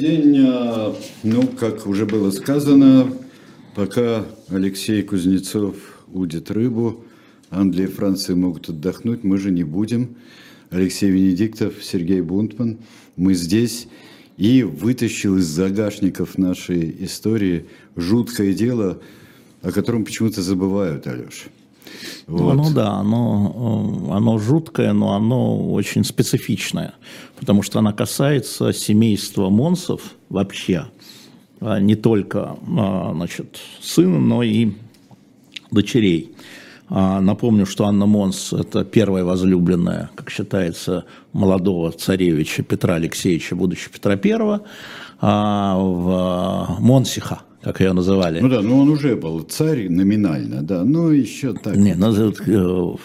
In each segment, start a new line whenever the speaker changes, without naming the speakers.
день. А, ну, как уже было сказано, пока Алексей Кузнецов удит рыбу, Англия и Франция могут отдохнуть, мы же не будем. Алексей Венедиктов, Сергей Бунтман, мы здесь. И вытащил из загашников нашей истории жуткое дело, о котором почему-то забывают, Алеша.
Вот. Ну да, оно, э, оно жуткое, но оно очень специфичное, потому что оно касается семейства Монсов вообще, а не только а, значит, сына, но и дочерей. А, напомню, что Анна Монс – это первая возлюбленная, как считается, молодого царевича Петра Алексеевича, будущего Петра I, в Монсиха – как ее называли.
Ну да, но он уже был царь номинально, да, но еще так.
Не, ну,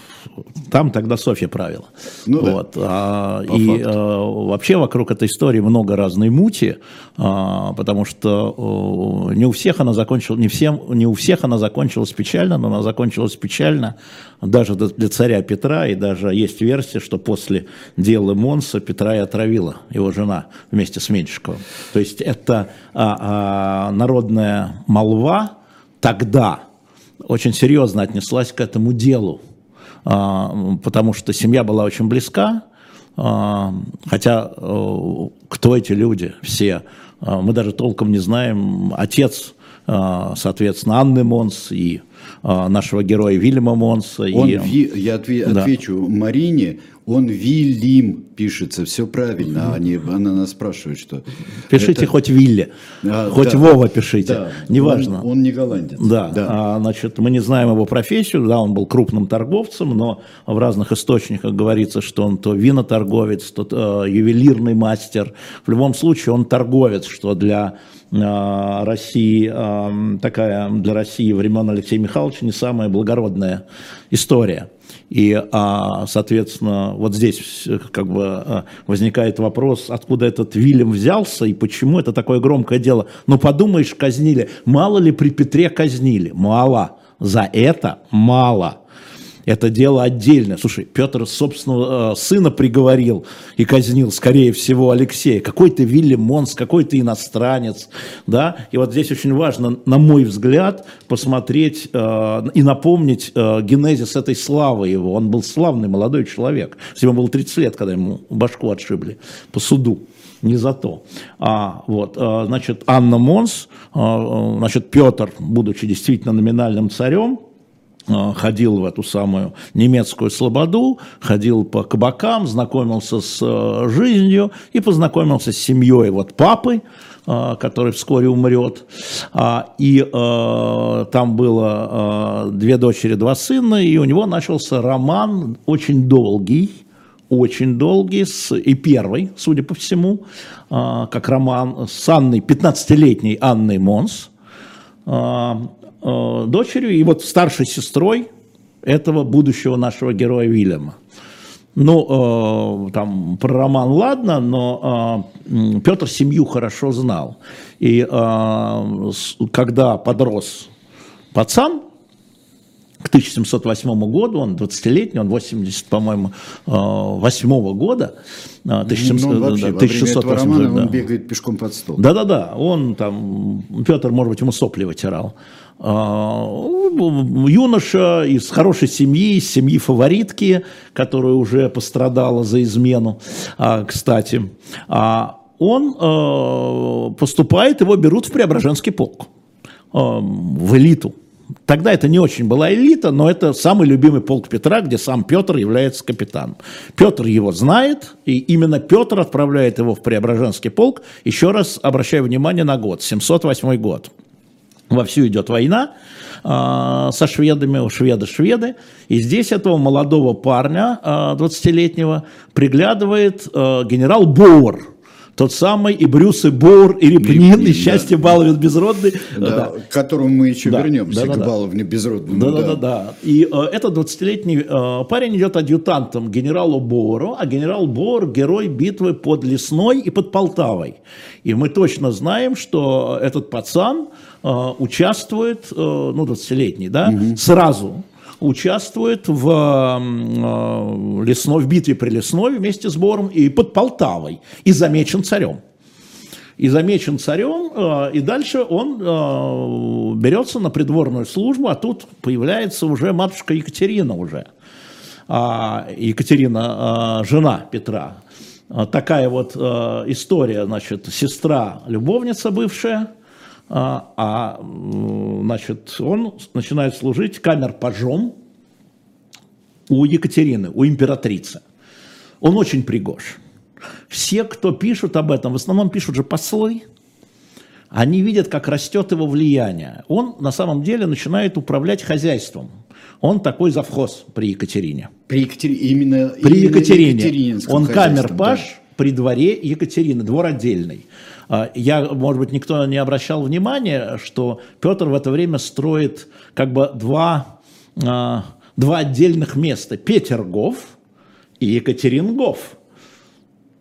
там тогда Софья правила. Ну, вот. да. а, и а, вообще вокруг этой истории много разной мути, а, потому что а, не у всех она закончилась, не, всем, не у всех она закончилась печально, но она закончилась печально даже для царя Петра, и даже есть версия, что после дела Монса Петра и отравила его жена вместе с Меньшиковым. То есть это а, а, народная молва тогда очень серьезно отнеслась к этому делу, а, потому что семья была очень близка, а, хотя а, кто эти люди все, а, мы даже толком не знаем. Отец, соответственно, Анны Монс и нашего героя Вильяма Монса.
Он, и, ви, я отве, да. отвечу Марине, он Вильям пишется, все правильно, а не, она нас спрашивает, что...
Пишите это... хоть Вилли, а, хоть да, Вова пишите, да, неважно.
Он, он не голландец.
Да, да. А, значит, мы не знаем его профессию, да, он был крупным торговцем, но в разных источниках говорится, что он то виноторговец, то э, ювелирный мастер. В любом случае он торговец, что для России, э, такая для России времен Алексея Михайловича не самая благородная история. И, а, соответственно, вот здесь как бы а, возникает вопрос, откуда этот Вильям взялся и почему это такое громкое дело. Ну, подумаешь, казнили. Мало ли при Петре казнили? Мало. За это мало это дело отдельное. Слушай, Петр собственного э, сына приговорил и казнил, скорее всего, Алексея. Какой ты Вильям Монс, какой ты иностранец, да? И вот здесь очень важно, на мой взгляд, посмотреть э, и напомнить э, генезис этой славы его. Он был славный молодой человек. Ему было 30 лет, когда ему башку отшибли по суду не за то. А, вот, а, значит, Анна Монс, а, значит, Петр, будучи действительно номинальным царем, Э, ходил в эту самую немецкую слободу, ходил по кабакам, знакомился с э, жизнью и познакомился с семьей вот папы, э, который вскоре умрет. А, и там было две дочери, два сына, и у него начался роман очень долгий, очень долгий, с, и первый, судя по всему, как роман с Анной, 15-летней Анной Монс, Э, дочерью и вот старшей сестрой этого будущего нашего героя Вильяма. Ну, э, там про роман ладно, но э, Петр семью хорошо знал. И э, когда подрос пацан, к 1708 году, он 20-летний, он 80, по-моему, 8 -го года, 1700,
ну, вообще, 1608 романа да. он бегает пешком под стол.
Да-да-да, он там, Петр, может быть, ему сопли вытирал. А, юноша из хорошей семьи, из семьи фаворитки, которая уже пострадала за измену, а, кстати, а, он поступает, его берут в Преображенский полк, в элиту. Тогда это не очень была элита, но это самый любимый полк Петра, где сам Петр является капитаном. Петр его знает, и именно Петр отправляет его в Преображенский полк. Еще раз обращаю внимание на год, 708 год вовсю идет война э, со шведами, шведы-шведы, и здесь этого молодого парня, э, 20-летнего, приглядывает э, генерал Боуэр, тот самый и Брюс, и Боур, и Репнин, и Счастье да. Баловин Безродный.
Да, да. К которому мы еще да, вернемся, да, к да, Баловне Безродному.
Да, да, да, да. И э, этот 20-летний э, парень идет адъютантом генералу Боуру, а генерал Боур – герой битвы под Лесной и под Полтавой. И мы точно знаем, что этот пацан э, участвует, э, ну, 20-летний, да, угу. сразу участвует в, э, лесной, в битве при Лесной вместе с Бором и под Полтавой и замечен царем. и замечен царем, э, и дальше он э, берется на придворную службу, а тут появляется уже матушка Екатерина уже. А, Екатерина, жена Петра. Такая вот история, значит, сестра, любовница бывшая, а, значит, он начинает служить камер-пажом у Екатерины, у императрицы. Он очень пригож. Все, кто пишут об этом, в основном пишут же послы, они видят, как растет его влияние. Он на самом деле начинает управлять хозяйством. Он такой завхоз при Екатерине.
При Екатерине? Именно,
при именно Екатерине. Он камер-паш да. при дворе Екатерины, двор отдельный. А, я, может быть, никто не обращал внимания, что Петр в это время строит как бы два, а, два отдельных места. Петергоф и Екатерингоф.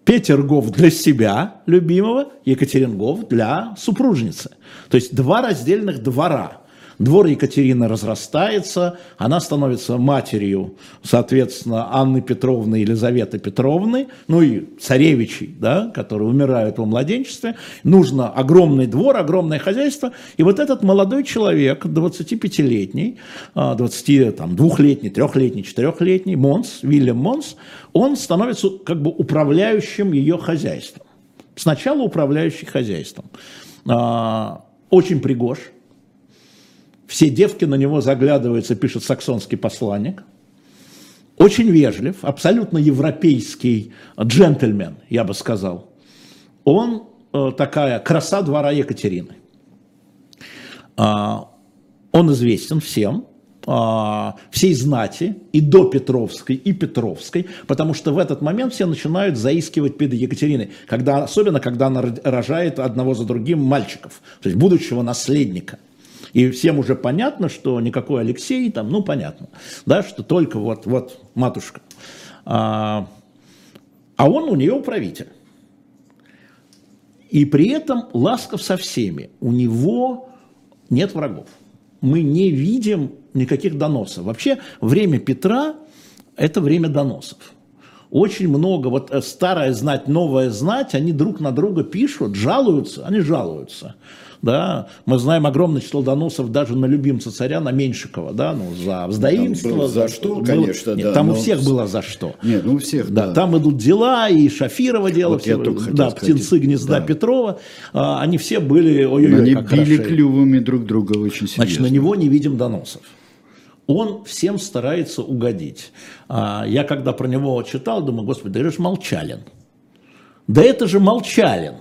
Петергоф для себя, любимого, Екатерингоф для супружницы. То есть два раздельных двора – Двор Екатерины разрастается, она становится матерью, соответственно, Анны Петровны, Елизаветы Петровны, ну и царевичей, да, которые умирают во младенчестве. Нужно огромный двор, огромное хозяйство. И вот этот молодой человек, 25-летний, 22-летний, 3-летний, 4-летний, Монс, Вильям Монс, он становится как бы управляющим ее хозяйством. Сначала управляющий хозяйством. А, очень пригож, все девки на него заглядываются, пишет саксонский посланник. Очень вежлив, абсолютно европейский джентльмен, я бы сказал. Он э, такая краса двора Екатерины. А, он известен всем, а, всей знати, и до Петровской, и Петровской, потому что в этот момент все начинают заискивать перед Екатериной, когда, особенно когда она рожает одного за другим мальчиков, то есть будущего наследника – и всем уже понятно, что никакой Алексей там, ну понятно, да, что только вот, вот матушка. А, а он у нее управитель. И при этом ласков со всеми. У него нет врагов. Мы не видим никаких доносов. Вообще время Петра – это время доносов. Очень много, вот э, старая знать, новая знать, они друг на друга пишут, жалуются, они жалуются да, мы знаем огромное число доносов даже на любимца царя, на Меньшикова, да, ну, за вздоимство.
Было за что, было, конечно,
нет,
да.
Там но... у всех было за что.
Нет, ну у всех,
да. да. Там идут дела, и Шафирова дело,
вот все,
да, птенцы гнезда да. Петрова, а, они все были, ой-ой-ой,
Они били хороши. клювами друг друга очень сильно.
Значит, на него не видим доносов он всем старается угодить. А, я когда про него читал, думаю, господи, да это же Молчалин. Да это же Молчалин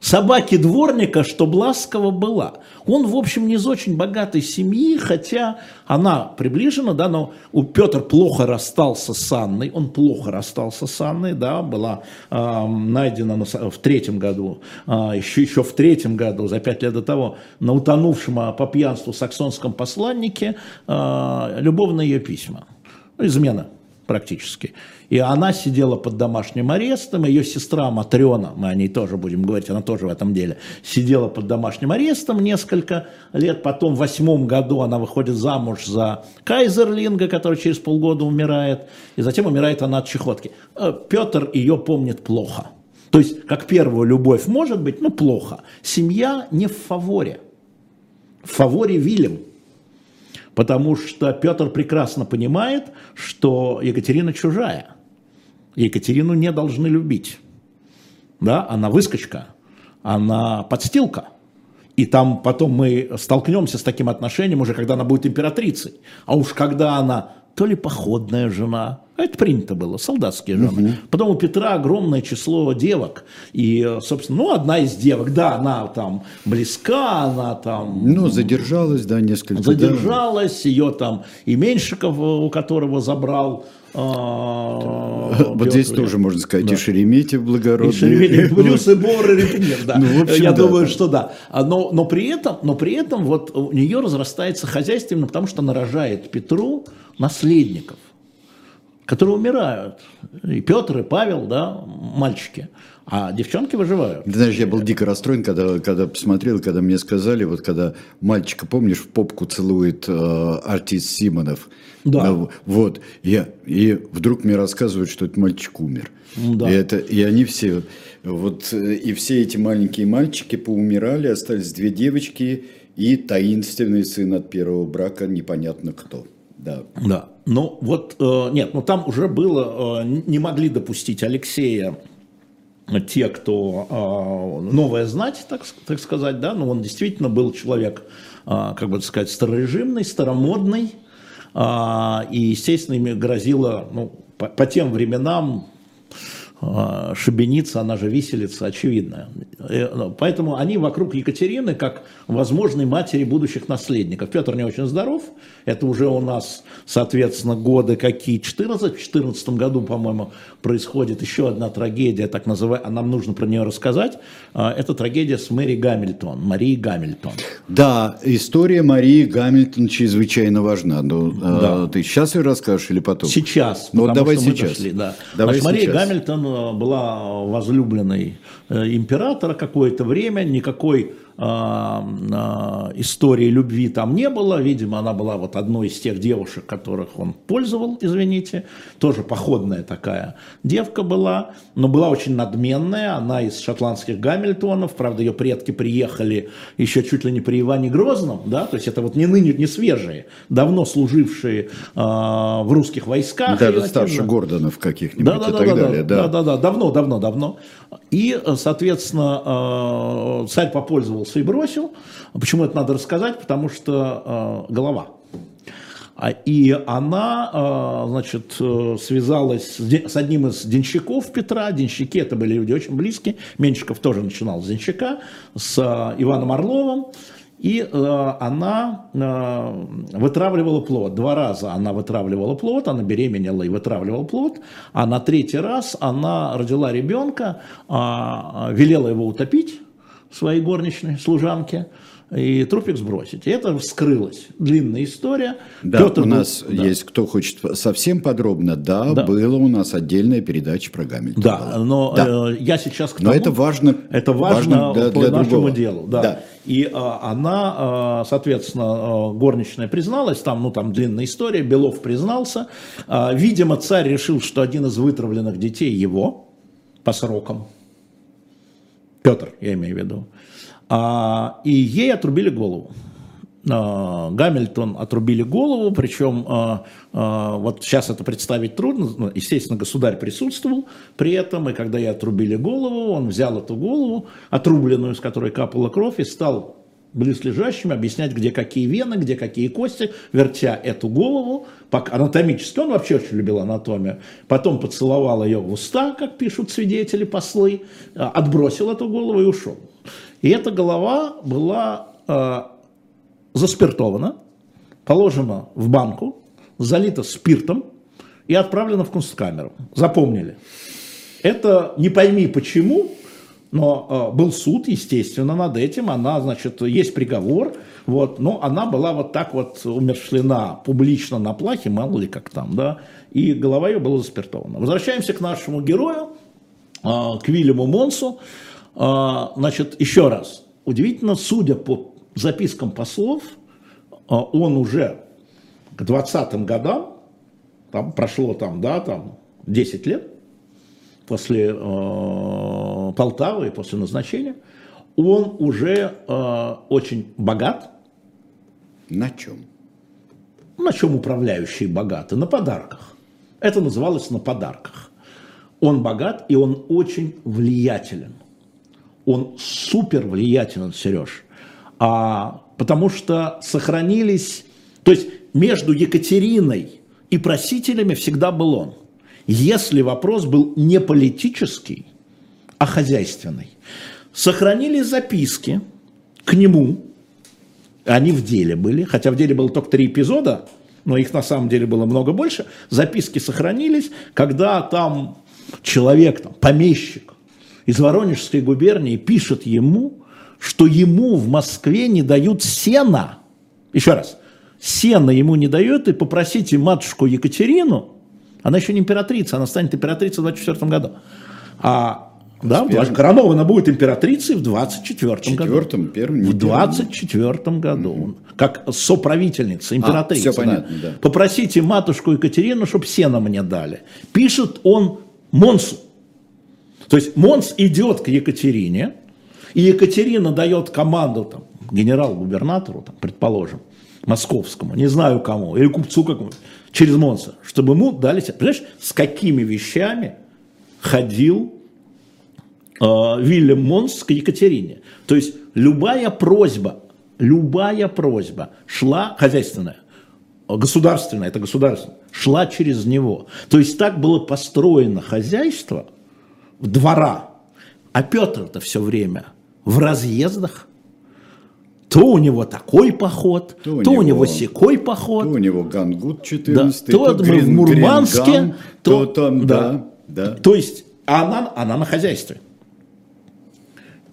собаки дворника, чтоб ласково была. Он, в общем, не из очень богатой семьи, хотя она приближена, да, но у Петр плохо расстался с Анной, он плохо расстался с Анной, да, была э, найдена на, в третьем году, э, еще, еще в третьем году, за пять лет до того, на утонувшем по пьянству саксонском посланнике э, любовные ее письма. Измена практически. И она сидела под домашним арестом, ее сестра Матрена, мы о ней тоже будем говорить, она тоже в этом деле, сидела под домашним арестом несколько лет, потом в восьмом году она выходит замуж за Кайзерлинга, который через полгода умирает, и затем умирает она от чехотки. Э, Петр ее помнит плохо. То есть, как первую любовь может быть, ну плохо. Семья не в фаворе. В фаворе Вильям потому что Петр прекрасно понимает, что Екатерина чужая. Екатерину не должны любить. Да, она выскочка, она подстилка. И там потом мы столкнемся с таким отношением уже, когда она будет императрицей. А уж когда она то ли походная жена, а это принято было, солдатские жены. Угу. Потом у Петра огромное число девок. И, собственно, ну, одна из девок, да, она там близка, она там...
Ну, задержалась, да, несколько.
Задержалась, да. ее там и Меньшиков, у которого забрал
а, вот здесь тоже можно сказать, и Шереметьев благородный. И
Шереметьев, Брюс и нет, да. Ну, Я думаю, что да. А, но, но, при этом, но при этом вот у нее разрастается хозяйство именно потому, что она рожает Петру наследников которые умирают. И Петр, и Павел, да, мальчики. А девчонки выживают.
Ты знаешь, я был дико расстроен, когда, когда посмотрел, когда мне сказали, вот когда мальчика, помнишь, в попку целует э, артист Симонов.
Да.
Э, вот. Я, и вдруг мне рассказывают, что этот мальчик умер.
Да.
И, это, и они все, вот, э, и все эти маленькие мальчики поумирали, остались две девочки и таинственный сын от первого брака, непонятно кто. Да.
Да. Ну вот, э, нет, ну там уже было, э, не могли допустить Алексея те, кто э, новая знать, так, так сказать, да, но он действительно был человек, как бы сказать, старорежимный, старомодный, и, естественно, им грозило, ну, по, по тем временам, шибеница, она же виселица, очевидно. Э, ну, Поэтому они вокруг Екатерины как возможной матери будущих наследников. Петр не очень здоров, это уже у нас, соответственно, годы какие, 14, в 14 году, по-моему, происходит еще одна трагедия, так называемая, а нам нужно про нее рассказать, А, это трагедия с Мэри Гамильтон, Марией Гамильтон.
Да, история Марии Гамильтон чрезвычайно важна. Но, э,
Да.
ты сейчас ее расскажешь или потом?
Сейчас.
Ну, вот давай сейчас.
дошли, да.
Давай
Значит, Мария
сейчас.
Гамильтон э, была возлюбленной э, императора какое-то время, никакой истории любви там не было. Видимо, она была вот одной из тех девушек, которых он пользовал, извините. Тоже походная такая девка была, но была очень надменная. Она из шотландских Гамильтонов. Правда, ее предки приехали еще чуть ли не при Иване Грозном, да, то есть это вот не ныне, не свежие, давно служившие э, в русских войсках.
Даже старше Гордонов каких-нибудь
да,
и
да,
так
да, да,
далее.
да, да, да, да, давно, давно, давно. И, э, соответственно, э, царь попользовался и бросил. Почему это надо рассказать? Потому что э, голова. А, И она, э, значит, э, связалась с одним из денщиков Петра. Денщики это были люди очень близкие. Меньшиков тоже начинал с денщика, с э, Иваном Орловым. И она вытравливала плод. Два раза она вытравливала плод, она беременела и вытравливала плод. А на третий раз она родила ребенка, а, велела его утопить, своей горничной, служанке, и трупик сбросить. И это вскрылось. Длинная история.
Да,
Петр
у
был-
нас
да.
есть, кто хочет совсем подробно, да,
Да.
было у нас отдельная передача про Гамильтона.
Да, но
Да.
э, я сейчас к
Но
тому-
это важно-
Это важно,
важно для-
по
для
нашему
другого.
делу. Да.
Да.
И а, она, а, соответственно, а, горничная призналась, там, ну, там длинная история, Белов признался. А, видимо, царь решил, что один из вытравленных детей его по срокам. Петр, я имею в виду. А, и ей отрубили голову. А, Гамильтон отрубили голову, причем а, а, вот сейчас это представить трудно, естественно, государь присутствовал при этом, и когда ей отрубили голову, он взял эту голову, отрубленную, с которой капала кровь, и стал близлежащим объяснять, где какие вены, где какие кости, вертя эту голову, анатомически, он вообще очень любил анатомию, потом поцеловал ее в уста, как пишут свидетели, послы, а, отбросил эту голову и ушел. И эта голова была а, заспиртована, положена в банку, залита спиртом и отправлена в кунсткамеру. Запомнили. Это не пойми почему, но э, был суд, естественно, над этим. Она, значит, есть приговор, вот, но она была вот так вот умершлена публично на плахе, мало ли как там, да, и голова ее была заспиртована. Возвращаемся к нашему герою, э, к Вильяму Монсу. Э, значит, еще раз, удивительно, судя по запискам послов, э, он уже к 20-м годам, там прошло там, да, там 10 лет, после э, Полтавы и после назначения, он уже э, очень богат,
На чем?
на чем управляющие богаты? На подарках. Это называлось на подарках. Он богат и он очень влиятелен. Он супер влиятелен, Сереж. А, потому что сохранились... То есть между Екатериной и просителями всегда был он. Если вопрос был не политический, а хозяйственный. Сохранились записки к нему, они в деле были, хотя в деле было только три эпизода, но их на самом деле было много больше. Записки сохранились, когда там человек, там, помещик из Воронежской губернии пишет ему, что ему в Москве не дают сена. Еще раз, сена ему не дают, и попросите матушку Екатерину, она еще не императрица, она станет императрицей в 24 году, а Да, два- коронована будет императрицей в 24 году.
не
В 24 году. Как соправительница, императрица.
А, всё понятно, да.
Попросите матушку Екатерину, чтобы сено мне дали. Пишет он Монсу. То есть Монс идет к Екатерине, и Екатерина дает команду там, генерал-губернатору, там, предположим, московскому, не знаю кому, или купцу какому через Монса, чтобы ему дали... Понимаешь, с какими вещами ходил Вильям Монс к Екатерине. То есть любая просьба, любая просьба шла хозяйственная, э, государственная, это государственная, шла через него. То есть так было построено хозяйство в двора. А Петр-то все время в разъездах. То у него такой поход, то
То
у,
у
него
него-
секой поход.
То у него Гангут 14
Да, то мы в Мурманске,
Гренгам,
то-
то, там,
да.
да, да.
То есть она, она на хозяйстве.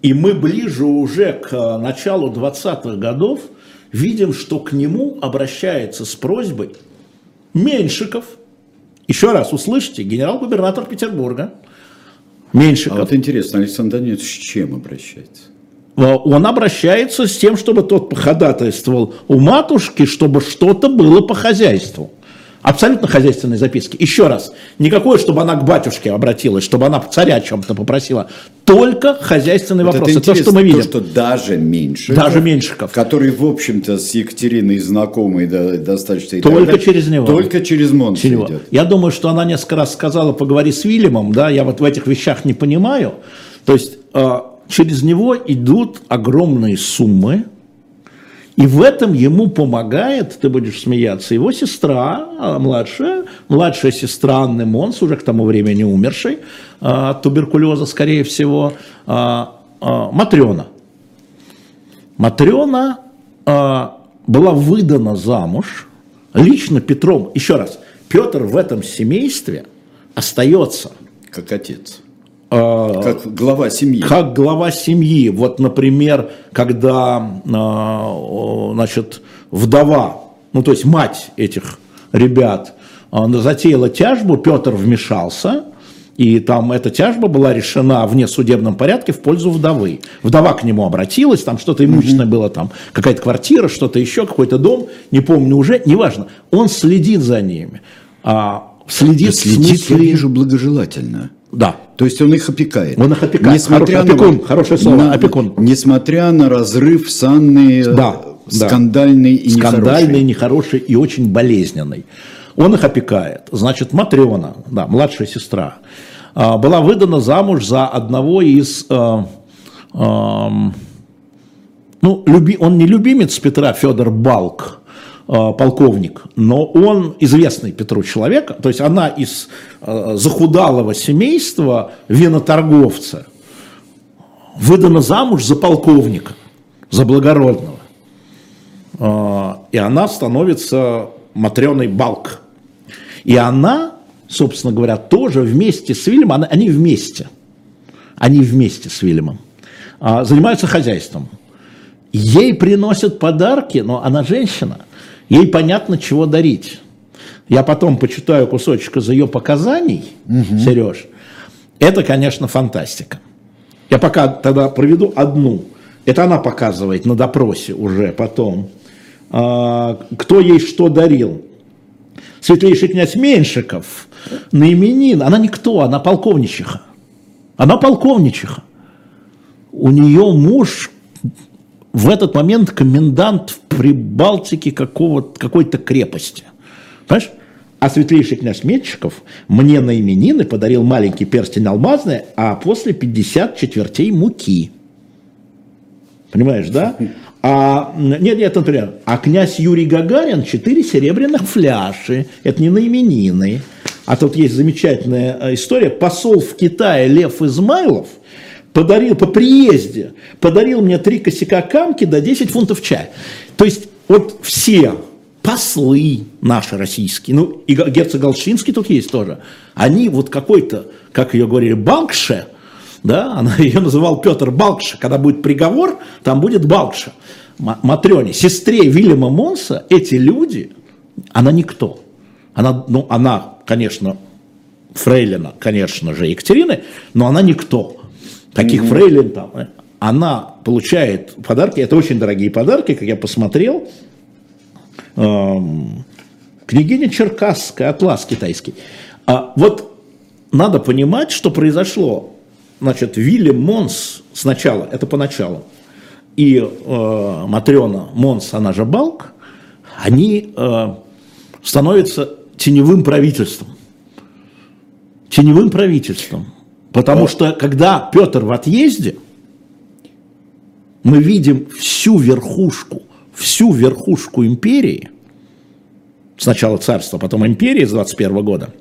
И мы ближе уже к э, началу 20-х годов видим, что к нему обращается с просьбой Меньшиков. Еще раз услышите, генерал-губернатор Петербурга.
А
Меньшиков.
вот интересно, Александр Данилович с чем обращается?
Э, Он обращается с тем, чтобы тот походатайствовал у матушки, чтобы что-то было по хозяйству. Абсолютно хозяйственные записки. Еще раз, никакое, чтобы она к батюшке обратилась, чтобы она царя о чем-то попросила. Только хозяйственные
Вот
вопросы.
это
То, что мы видим.
То, что даже меньше.
Даже Меньшиков.
Который, в общем-то, с Екатериной знакомый да, достаточно.
Только
далее,
через него.
Только через идет.
Я думаю, что она несколько раз сказала, поговори с Вильямом, да, я вот в этих вещах не понимаю. То есть э, через него идут огромные суммы, и в этом ему помогает, ты будешь смеяться, его сестра, а, младшая, младшая сестра Анны Монс, уже к тому времени умершей а, от туберкулеза, скорее всего, а, Матрена. Матрена была выдана замуж лично Петром. Еще раз, Петр в этом семействе остается
Как отец.
А,
Как глава семьи.
как глава семьи. Вот, например, когда о, значит, вдова, ну то есть мать этих ребят, а, затеяла тяжбу, Петр вмешался, и там эта тяжба была решена в несудебном порядке в пользу вдовы. Вдова к нему обратилась, там что-то имущественное было, там какая-то квартира, что-то еще, какой-то дом, не помню уже, неважно. Он следит за ними. А, следит, в
Следит, я
смысле-
вижу, благожелательно.
Да,
То есть он их опекает.
Он их опекает. Хороший опекун, хорошее слово, опекун.
Несмотря на разрыв с Анной, э,
Да, да.
скандальный и
скандальный,
нехороший.
нехороший и очень болезненный. Он их опекает. Значит, Матрена, да, младшая сестра, а, была выдана замуж за одного из, а, ам, ну, люби, он не любимец Петра, Федор Балк, полковник, но он известный Петру человек, то есть она из а, захудалого семейства виноторговца выдана замуж за полковника, за благородного. А, и она становится Матреной Балк. И она, собственно говоря, тоже вместе с Вильямом, они вместе, они вместе с Вильямом занимаются хозяйством. Ей приносят подарки, но она женщина, ей понятно, чего дарить. Я потом почитаю кусочек из ее показаний, Сереж. Это, конечно, фантастика. Я пока тогда проведу одну. Это она показывает на допросе уже потом. А, кто ей что дарил. Светлейший князь Меньшиков на именин. Она никто, она полковничиха. Она полковничиха. У нее муж в этот момент комендант в Прибалтике какой-то крепости. Понимаешь? А светлейший князь Меньшиков мне на именины подарил маленький перстень алмазный, а после 50 четвертей муки. Понимаешь, да? А, нет, нет, например, а князь Юрий Гагарин 4 серебряных фляжи. Это не на именины. А тут есть замечательная э, история. Посол в Китае Лев Измайлов подарил по приезде, подарил мне три косяка камки до 10 фунтов чая. То есть вот все послы наши российские, ну и герцог Галштинский тут есть тоже, они вот какой-то, как ее говорили, Балкше, да, она ее называл Петр Балкша, когда будет приговор, там будет Балкша. Ма- Матрёне, сестре Вильяма Монса, эти люди, она никто. Она, ну, она, конечно, фрейлина, конечно же, Екатерины, но она никто. Таких фрейлин там, э, она получает подарки, это очень дорогие подарки, как я посмотрел, Эм, княгиня Черкасская, атлас китайский. А вот надо понимать, что произошло. Значит, Вильям Монс сначала, это поначалу, и э, Матрена Монс, она же Балк, они э, становятся теневым правительством. Теневым правительством. Потому что когда Петр в отъезде, мы видим всю верхушку, всю верхушку империи, сначала царства, потом империи с 21 года,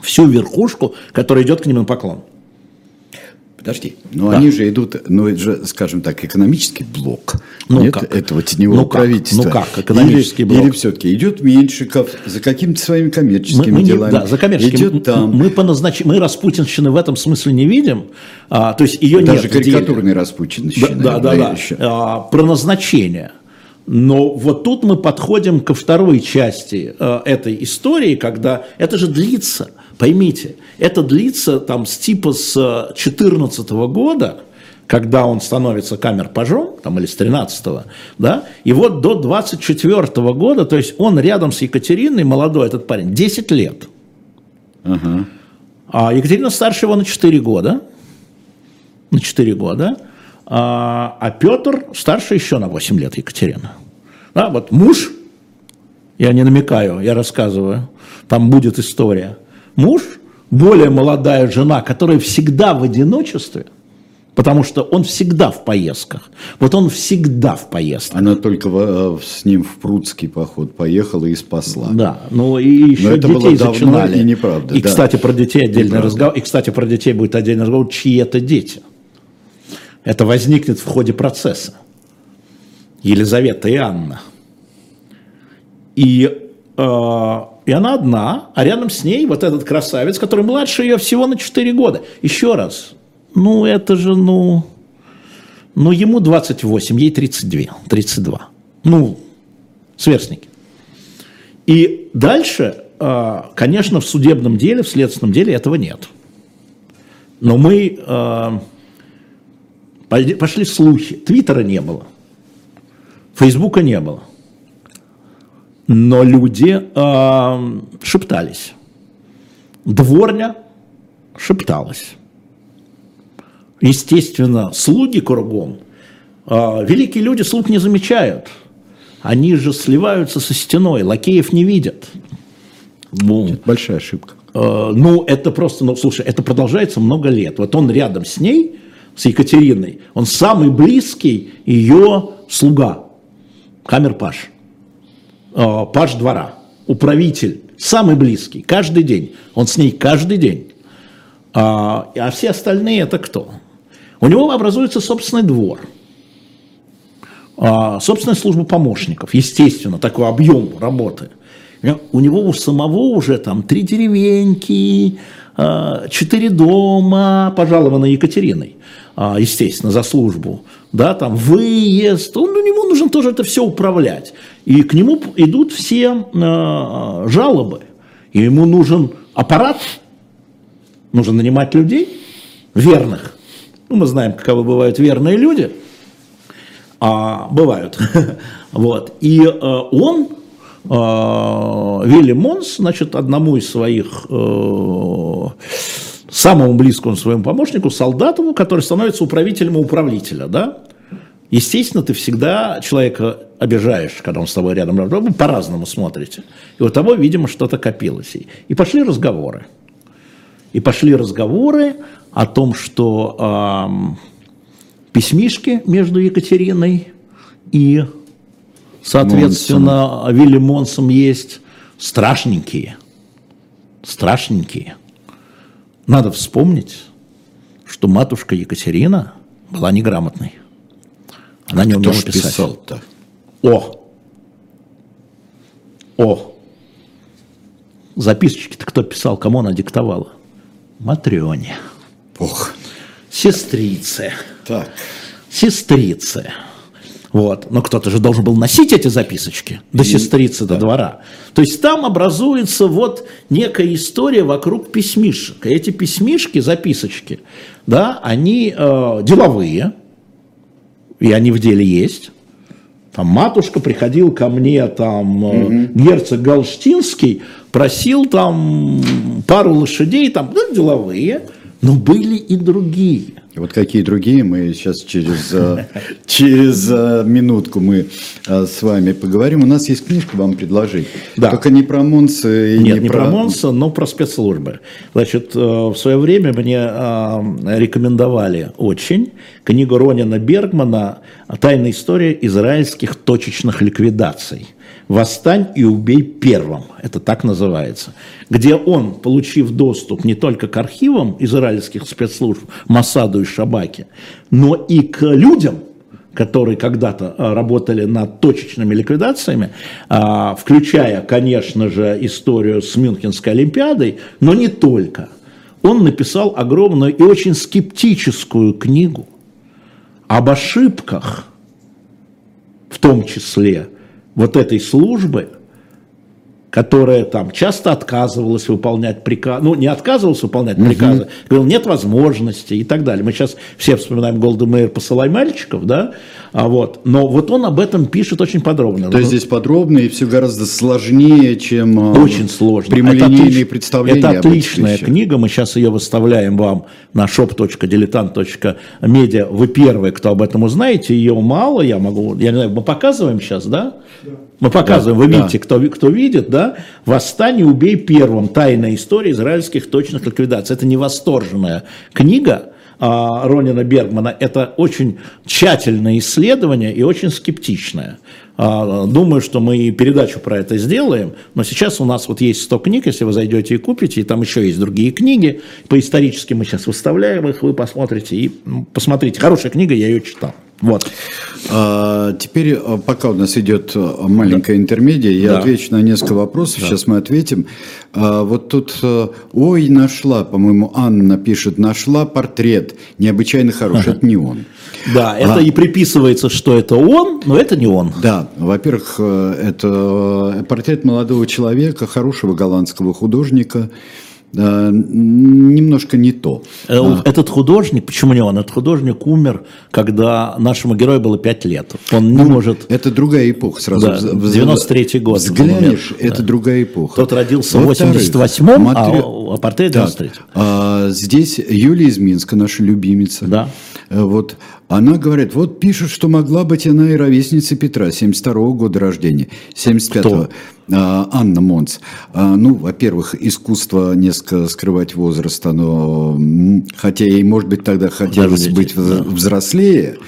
всю верхушку, которая идет к ним на поклон.
Подожди, но да. они же идут, ну это же, скажем так, экономический блок.
Ну
Нет
как?
этого теневого
Ну как?
правительства.
Ну как, экономический
или,
блок?
Или все-таки идет Меньшиков за какими-то своими коммерческими
мы, мы не-
делами.
да, за коммерческим.
Идет там.
Мы, по назнач... мы Распутинщины в этом смысле не видим. А, то есть ее
Даже
нет. в деле.
карикатурный Распутин
Да, да, да, да. А, про назначение. Но вот тут мы подходим ко второй части э, этой истории, когда это же длится, поймите, это длится там с типа с 14 года, когда он становится камер-пажом, там, или с 13 да, и вот до 24 года, то есть он рядом с Екатериной, молодой этот парень, 10 лет.
Ага.
А Екатерина старше его на 4 года. На 4 года. А, а Петр старше еще на 8 лет Екатерина. Да, вот муж, я не намекаю, я рассказываю, там будет история. Муж, более молодая жена, которая всегда в одиночестве, потому что он всегда в поездках. Вот он всегда в поездках.
Она только в- с ним в Прудский поход поехала и спасла.
Да, ну и еще
это было
детей
давно
зачинали.
и неправда,
И,
да.
кстати, про детей отдельный разговор. И, кстати, про детей будет отдельный разговор, чьи это дети. Это возникнет в ходе процесса. Елизавета и Анна. И, э, и она одна, а рядом с ней вот этот красавец, который младше ее всего на 4 года. Еще раз, ну это же, ну, ну ему 28, ей 32, 32. Ну, сверстники. И дальше, э, конечно, в судебном деле, в следственном деле этого нет. Но мы пойди- пошли слухи. Твиттера не было. Фейсбука не было. Но люди э, шептались. Дворня шепталась. Естественно, слуги кругом. э, великие люди слуг не замечают. Они же сливаются со стеной, лакеев не видят. Ну,
Большая ошибка.
Э, ну, это просто, ну, слушай, это продолжается много лет. Вот он рядом с ней, с Екатериной, он самый близкий ее слуга, камер-паш, Э, паш двора, управитель, самый близкий, каждый день. Он с ней каждый день. А, а все остальные это кто? У него образуется собственный двор. А, собственная служба помощников, естественно, такой объем работы. У него у самого уже там три деревеньки, четыре дома, пожалованы Екатериной, а, естественно, за службу. Да, там выезд, он, ну, ему нужно тоже это все управлять. И к нему идут все а, жалобы. И ему нужен аппарат, нужно нанимать людей верных. Ну, мы знаем, каковы бывают верные люди – а, бывают. вот. И он, Вилли Монс, значит, одному из своих, э, самому близкому своему помощнику, Солдатову, который становится управителем управлителя, да, Естественно, ты всегда человека обижаешь, когда он с тобой рядом, вы по-разному смотрите. И у того, видимо, что-то копилось. И- пошли разговоры. И пошли разговоры о том, что ам, письмишки между Екатериной и, соответственно, Вилли Монсом есть страшненькие. Страшненькие. Надо вспомнить, что матушка Екатерина была неграмотной. Она не
Кто
умела писать.
писал-то?
О! О! Записочки-то кто писал, кому она диктовала? Матрёне.
Ох.
Сестрице.
Так.
Сестрице. Вот. Но кто-то же должен был носить эти записочки до сестрицы, до двора. То есть там образуется вот некая история вокруг письмишек. И эти письмишки, записочки, да, они э, деловые, и они в деле есть. Там матушка приходил ко мне, там э, герцог Галштинский просил там пару лошадей, там ну, деловые, но были и другие.
Вот какие другие, мы сейчас через, э, через э, минутку мы э, с вами поговорим. У нас есть книжка вам предложить.
Да.
Только не про Монса и
Нет,
не,
не про Монса, но про спецслужбы. Значит, в свое время мне рекомендовали очень книгу Ронина Бергмана «Тайная история израильских точечных ликвидаций». «Восстань и убей первым», это так называется, где он, получив доступ не только к архивам израильских спецслужб Масаду и Шабаки, но и к людям, которые когда-то а, работали над точечными ликвидациями, а, включая, конечно же, историю с Мюнхенской Олимпиадой, но не только. Он написал огромную и очень скептическую книгу об ошибках, в том числе вот этой службы, которая там часто отказывалась выполнять приказы, ну не отказывалась выполнять приказы, говорил, нет возможности и так далее. Мы сейчас все вспоминаем Голда Мейер «Посылай мальчиков», да, а вот, но вот он об этом пишет очень подробно.
То есть здесь подробно и все гораздо сложнее, чем э,
Очень сложно.
прямолинейные
отлич-
представления.
Это отличная книга. Мы сейчас ее выставляем вам на shop.diletant.media. Вы первые, кто об этом узнаете. Ее мало, я могу... Я не знаю, мы показываем сейчас, да? Мы показываем, вы
Да.
видите, кто, ви- кто видит, да? «Восстань и убей первым. Тайная история израильских точных ликвидаций». Это не восторженная книга, а, Ронина Бергмана, это очень тщательное исследование и очень скептичное. А, Думаю, что мы и передачу про это сделаем, но сейчас у нас вот есть 100 книг, если вы зайдете и купите, и там еще есть другие книги, по исторически мы сейчас выставляем их, вы посмотрите, и посмотрите, хорошая книга, я ее читал. Вот.
А, теперь, а, пока у нас идет а, маленькая интермедия, я
Да.
отвечу на несколько вопросов. Сейчас мы ответим. А, вот тут, а, ой, нашла, по-моему, Анна пишет, нашла портрет необычайно хороший. Это не он.
Да, это
А.
и приписывается, что это он, но это не он.
Да, во-первых, э, это портрет молодого человека, хорошего голландского художника. Н- немножко не то.
Э, Этот художник, почему не он? Этот художник умер, когда нашему герою было 5 лет. Он не может...
Это другая эпоха сразу.
Да,
вз- вз-
93-й год
Взглянешь, это
да.
другая эпоха.
Тот родился в
Во-вторых,
88-м, а,
матри-
а портрет
Так,
93
а, здесь Юлия из Минска, наша любимица.
Да.
Э, Вот, она говорит, вот пишет, что могла быть она и ровесница Петра, 72 года рождения, 75-го. А, Анна Монц. А, ну, во-первых, искусство несколько скрывать возраст, оно, хотя ей, может быть, тогда хотелось
Подождите,
быть вз- взрослее,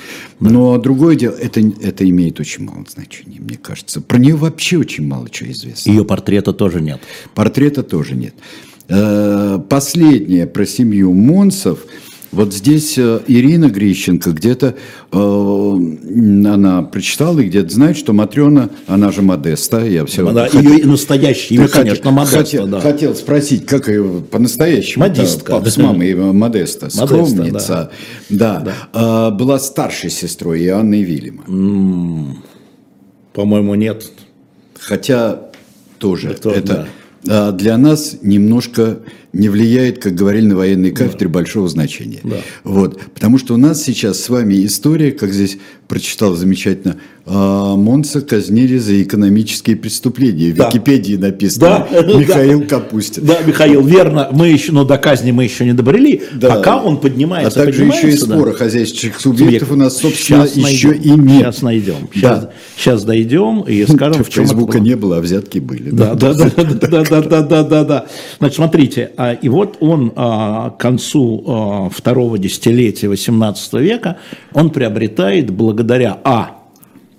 но другое дело, это, это имеет очень мало значения, мне кажется. Про нее вообще очень мало чего известно.
Ее портрета тоже нет.
Портрета тоже нет. Э, Последнее про семью Монсов. Вот здесь э, Ирина Грищенко где-то, э, она прочитала и где-то знает, что Матрена, она же Модеста, я все...
Она- ее настоящее имя, конечно, Модеста,
хотел,
да.
хотел спросить, как ее по-настоящему?
Модистка,
Папа с
да.
мамой Модеста, скромница. Да. Э, Была старшей сестрой Иоанны Вильяма.
По-моему, нет.
Хотя тоже
Это,
это, а, для нас немножко не влияет, как говорили на военной кафедре, большого значения.
Да.
Вот. Потому что у нас сейчас с вами история, как здесь прочитал замечательно, а, Монса казнили за экономические преступления. В
Да.
Википедии написано
Да,
Михаил Капустин.
Да, Михаил, верно. Мы еще, но до казни мы еще не добрели.
Да.
Пока он
А
поднимается,
также еще и
поднимается, да.
спора хозяйственных субъектов у нас, собственно,
Щас
еще
найдем.
и нет.
Сейчас найдем. Сейчас,
Да.
сейчас дойдем и скажем, в чем это
Фейсбука
было.
не было, а взятки были.
Да, да, да, да, да, да, да, да, да. Значит, смотрите, а, и вот он а, к концу а, второго десятилетия 18 века, он приобретает благодаря, а,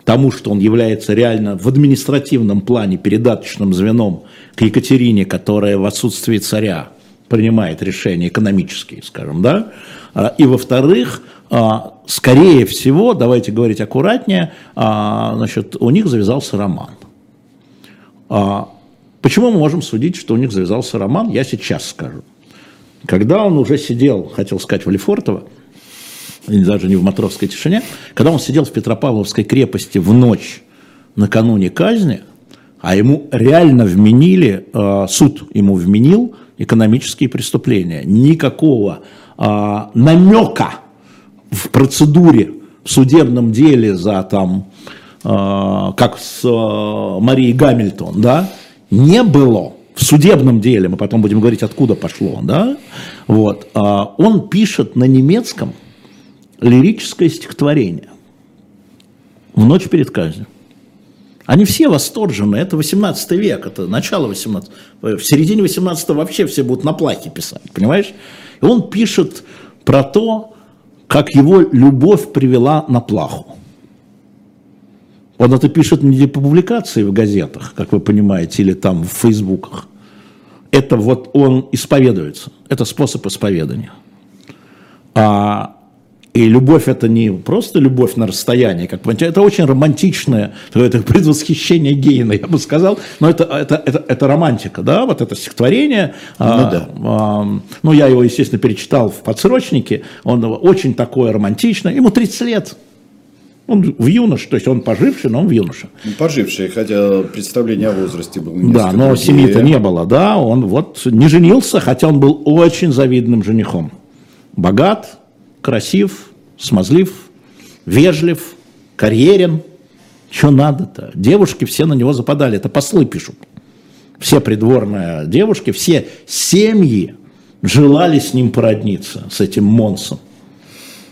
тому, что он является реально в административном плане передаточным звеном к Екатерине, которая в отсутствии царя принимает решения экономические, скажем, да, А, и во-вторых, а, скорее всего, давайте говорить аккуратнее, а, значит, у них завязался роман. Почему мы можем судить, что у них завязался роман, я сейчас скажу. Когда он уже сидел, хотел сказать, в Лефортово, даже не в матросской тишине, когда он сидел в Петропавловской крепости в ночь накануне казни, а ему реально вменили, э, суд ему вменил экономические преступления. Никакого э, намека в процедуре, в судебном деле за там, э, как с Марией Гамильтон, да, не было в судебном деле, мы потом будем говорить, откуда пошло, да, вот, он пишет на немецком лирическое стихотворение в ночь перед казнью. Они все восторжены, это 18 век, это начало 18 В середине 18 вообще все будут на плахе писать, понимаешь? И он пишет про то, как его любовь привела на плаху. Он это пишет не для публикации в газетах, как вы понимаете, или там в фейсбуках. Это вот он исповедуется. Это способ исповедания. А и любовь это не просто любовь на расстоянии, как понимаете, это очень романтичное, это предвосхищение Гейна, я бы сказал, но это, это, это, это романтика, да, вот это стихотворение. Ну, а, да. а, ну, я его, естественно, перечитал в подсрочнике, он очень такое романтичное, ему 30 лет, он в юноше, то есть он поживший, но он в юноше.
Ну, поживший, хотя представление о возрасте было
Да, но семьи-то не было, да, он вот не женился, хотя он был очень завидным женихом. Богат, красив, смазлив, вежлив, карьерен. Что надо-то? Девушки все на него западали, это послы пишут. Все придворные девушки, все семьи желали с ним породниться, с этим Монсом.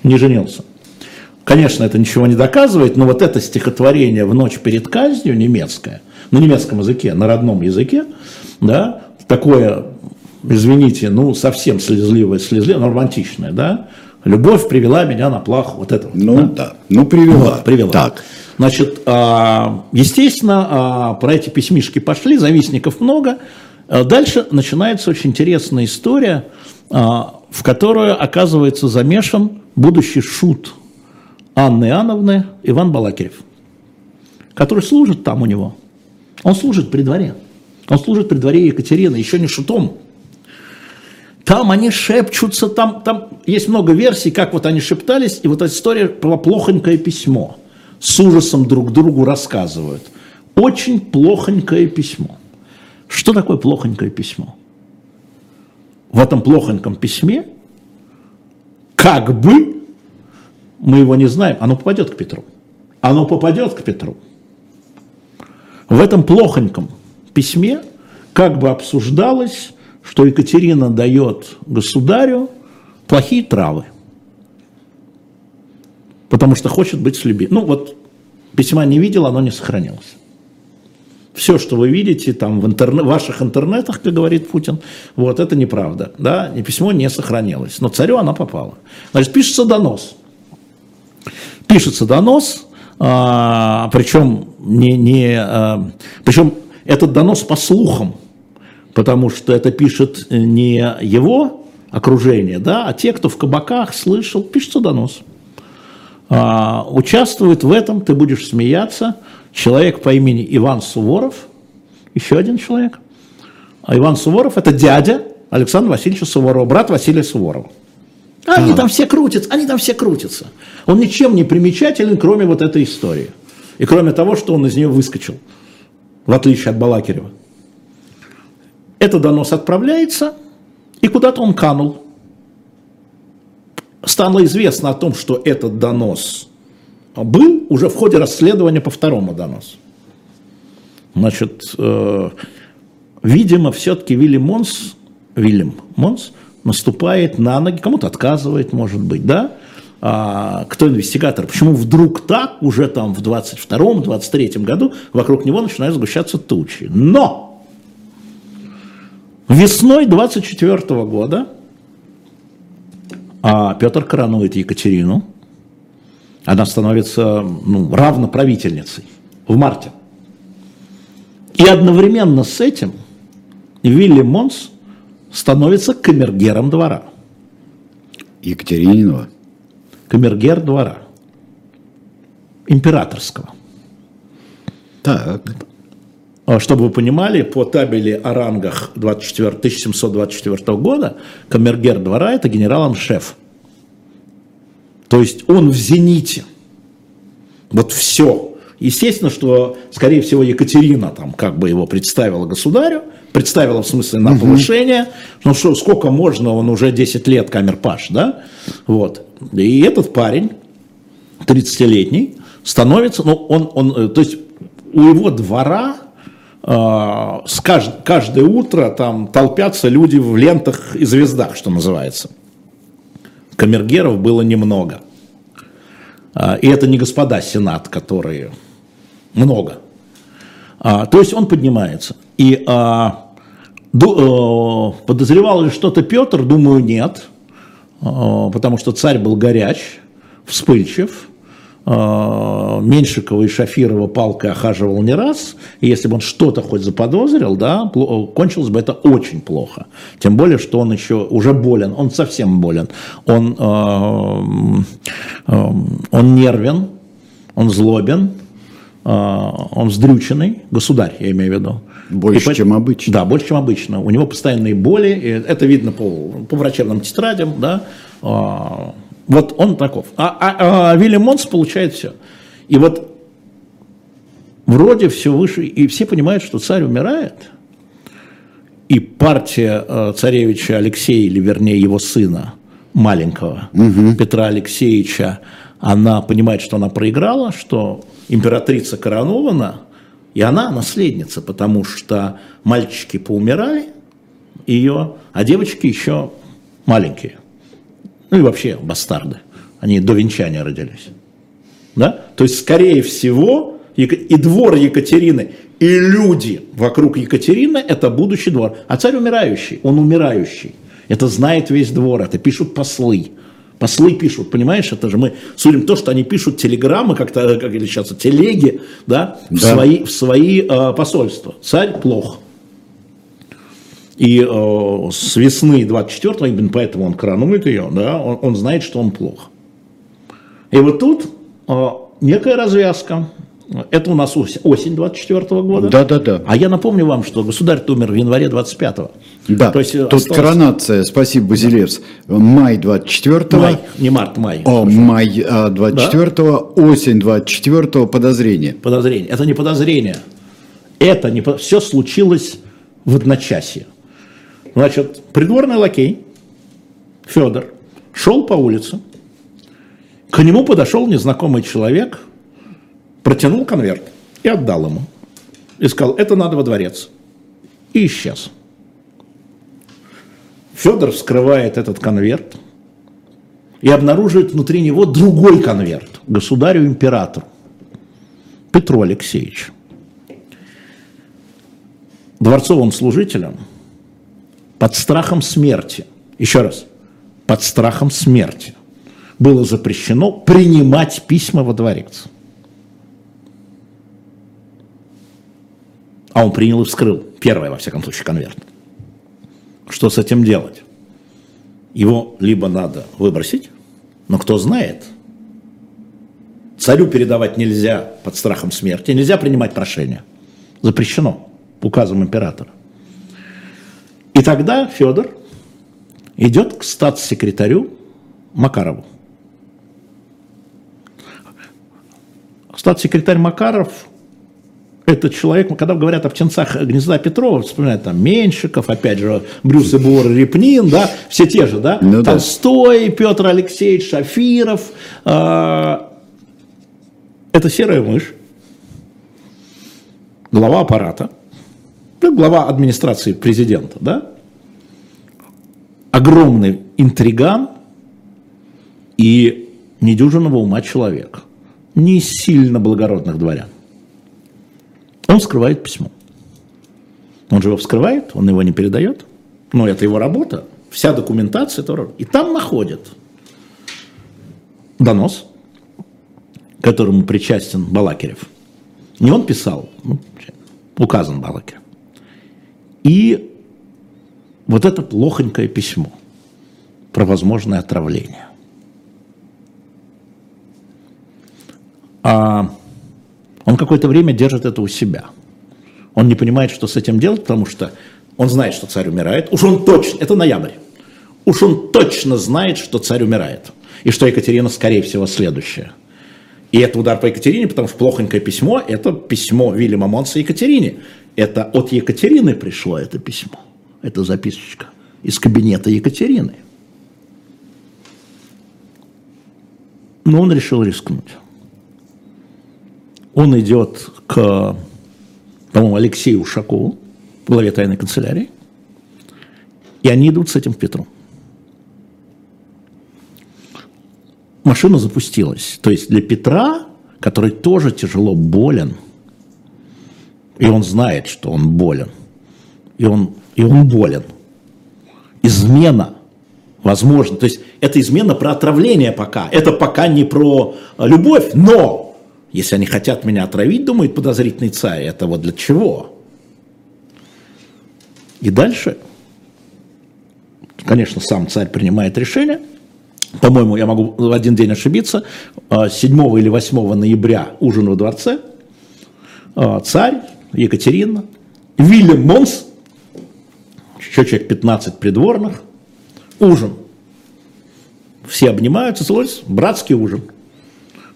Не женился. Конечно, это ничего не доказывает, но вот это стихотворение в ночь перед казнью немецкое, на немецком языке, на родном языке, да, такое, извините, ну, совсем слезливое, слезливое, романтичное, да, Любовь привела меня на плаху. Вот это.
Ну да, да. ну привела. Вот,
привела. Так. Значит, а, естественно, а, про эти письмишки пошли, завистников много. А дальше начинается очень интересная история, в которую оказывается замешан будущий шут Анны Иоанновны Иван Балакирев, который служит там у него. Он служит при дворе. Он служит при дворе Екатерины, еще не шутом, там они шепчутся, там, там есть много версий, как вот они шептались, и вот эта история про плохонькое письмо. С ужасом друг другу рассказывают. Очень плохонькое письмо. Что такое плохонькое письмо? В этом плохоньком письме, как бы, мы его не знаем, оно попадет к Петру. Оно попадет к Петру. В этом плохоньком письме как бы обсуждалось что Екатерина дает государю плохие травы, потому что хочет быть с любимым. Ну вот письма не видел, оно не сохранилось. Все, что вы видите там в интернет, ваших интернетах, как говорит Путин, вот это неправда. Да? И письмо не сохранилось. Но царю она попала. Значит, пишется донос. Пишется донос, а, причем, не, не, а, причем этот донос по слухам потому что это пишет не его окружение, да, а те, кто в кабаках слышал, пишется донос. А, участвует в этом, ты будешь смеяться, человек по имени Иван Суворов, еще один человек. А Иван Суворов – это дядя Александра Васильевича Суворова, брат Василия Суворова. Они там все крутятся, они там все крутятся. Он ничем не примечателен, кроме вот этой истории. И кроме того, что он из нее выскочил, в отличие от Балакирева. Этот донос отправляется, и куда-то он канул. Стало известно о том, что этот донос был уже в ходе расследования по второму доносу. Значит, э, видимо, все-таки Вильям Монс, Вильям Монс наступает на ноги, кому-то отказывает, может быть, да? А, кто investigator? Почему вдруг так, уже там в 22-23 году, вокруг него начинают сгущаться тучи? Но! Весной 24 года а Петр коронует Екатерину. Она становится ну, равноправительницей в марте. И одновременно с этим Вилли Монс становится камергером двора.
Екатерининова?
Камергер двора. Императорского.
Так.
А, чтобы вы понимали, по табели о рангах 24, 1724 года камергер двора – это генерал-аншеф. То есть он в зените. Вот все. Естественно, что, скорее всего, Екатерина там как бы его представила государю, представила в смысле на повышение, ну что, сколько можно, он уже 10 лет камерпаш, да, вот. И этот парень, 30-летний, становится, ну, он, он, э, то есть у его двора э, с кажд, каждое утро там толпятся люди в лентах и звездах, что называется. Камергеров было немного. Э, и это не господа Сенат, которые много. А, то есть он поднимается. И а, а, подозревал ли что-то Петр, думаю, нет, а, потому что царь был горяч, вспыльчив, а, Меньшикова и Шафирова палкой охаживал не раз, и если бы он что-то хоть заподозрил, да, кончилось бы это очень плохо. Тем более, что он еще уже болен, он совсем болен, он, он нервен, он злобен, он вздрюченный, государь, я имею в виду.
Больше,
И
чем обычно.
Да, больше, чем обычно. У него постоянные боли, и это видно по, по врачебным тетрадям, да, вот он таков. А, а, а Вильям Монс получает все. И вот вроде все выше, и все понимают, что царь умирает, и партия э, царевича Алексея, или вернее его сына, маленького, угу. Петра Алексеевича, она понимает, что она проиграла, что императрица коронована, и она наследница, потому что мальчики поумирали ее, а девочки еще маленькие – ну и вообще бастарды, они до венчания родились. Да? То есть, скорее всего, и двор Екатерины, и люди вокруг Екатерины – это будущий двор. А царь умирающий, он умирающий. Это знает весь двор, это пишут послы. Послы пишут, понимаешь, это же мы судим то, что они пишут телеграммы, как-то, как или сейчас, телеги, да, в да. свои, в свои э, посольства. Царь плох. И э, с весны 24-го, именно поэтому он коронует ее, да, он, он знает, что он плох. И вот тут э, некая развязка. Это у нас осень 24 -го года.
Да, да, да.
А я напомню вам, что государь умер в январе 25-го.
Да, То есть тут осталось... коронация, спасибо, Базилевс, май 24-го.
Май, не март, май.
О, май 24-го, да? осень 24-го, подозрение.
Подозрение. Это не подозрение. Это не... Все случилось в одночасье. Значит, придворный лакей Федор шел по улице, к нему подошел незнакомый человек, протянул конверт и отдал ему. И сказал, это надо во дворец. И исчез. Федор вскрывает этот конверт и обнаруживает внутри него другой конверт государю-императору Петру Алексеевичу. Дворцовым служителям – под страхом смерти, еще раз, под страхом смерти было запрещено принимать письма во дворец. А он принял и вскрыл, первое, во всяком случае, конверт. Что с этим делать? Его либо надо выбросить, но кто знает, царю передавать нельзя под страхом смерти, нельзя принимать прошение. Запрещено указом императора. И тогда Федор идет к статс-секретарю Макарову. Статс-секретарь Макаров – это человек, когда говорят о птенцах гнезда Петрова, вспоминают там Меньшиков, опять же, Брюс и Бур, Репнин, да, все те же, да, ну, Толстой, да. Петр Алексеевич, Шафиров. Э, это серая мышь, глава аппарата – ну, глава администрации президента, да, огромный интриган и недюжинного ума человек, не сильно благородных дворян. Он скрывает письмо. Он же его вскрывает, он его не передает. Но это его работа. Вся документация. Это... И там находят донос, которому причастен Балакирев. Не он писал, ну, указан Балакирев. И вот это плохонькое письмо про возможное отравление. А он какое-то время держит это у себя. Он не понимает, что с этим делать, потому что он знает, что царь умирает. Уж он точно, это ноябрь, уж он точно знает, что царь умирает. и что Екатерина, скорее всего, следующая. И это удар по Екатерине, потому что плохонькое письмо – это письмо Вильяма Монса Екатерине. Это от Екатерины пришло это письмо, это записочка из кабинета Екатерины. Но он решил рискнуть. Он идет к, по-моему, Алексею Ушакову, главе тайной канцелярии, и они идут с этим в Петру. Машина запустилась. То есть для Петра, который тоже тяжело болен, и он знает, что он болен, и он, и он болен, измена возможно. То есть это измена про отравление пока. Это пока не про любовь, но если они хотят меня отравить, думает подозрительный царь, это вот для чего? И дальше, конечно, сам царь принимает решение. По-моему, я могу в один день ошибиться. 7 а, или 8 ноября ужин во дворце. А, царь, Екатерина, Вильям Монс, еще человек 15 придворных, ужин. Все обнимаются, целуются, братский ужин.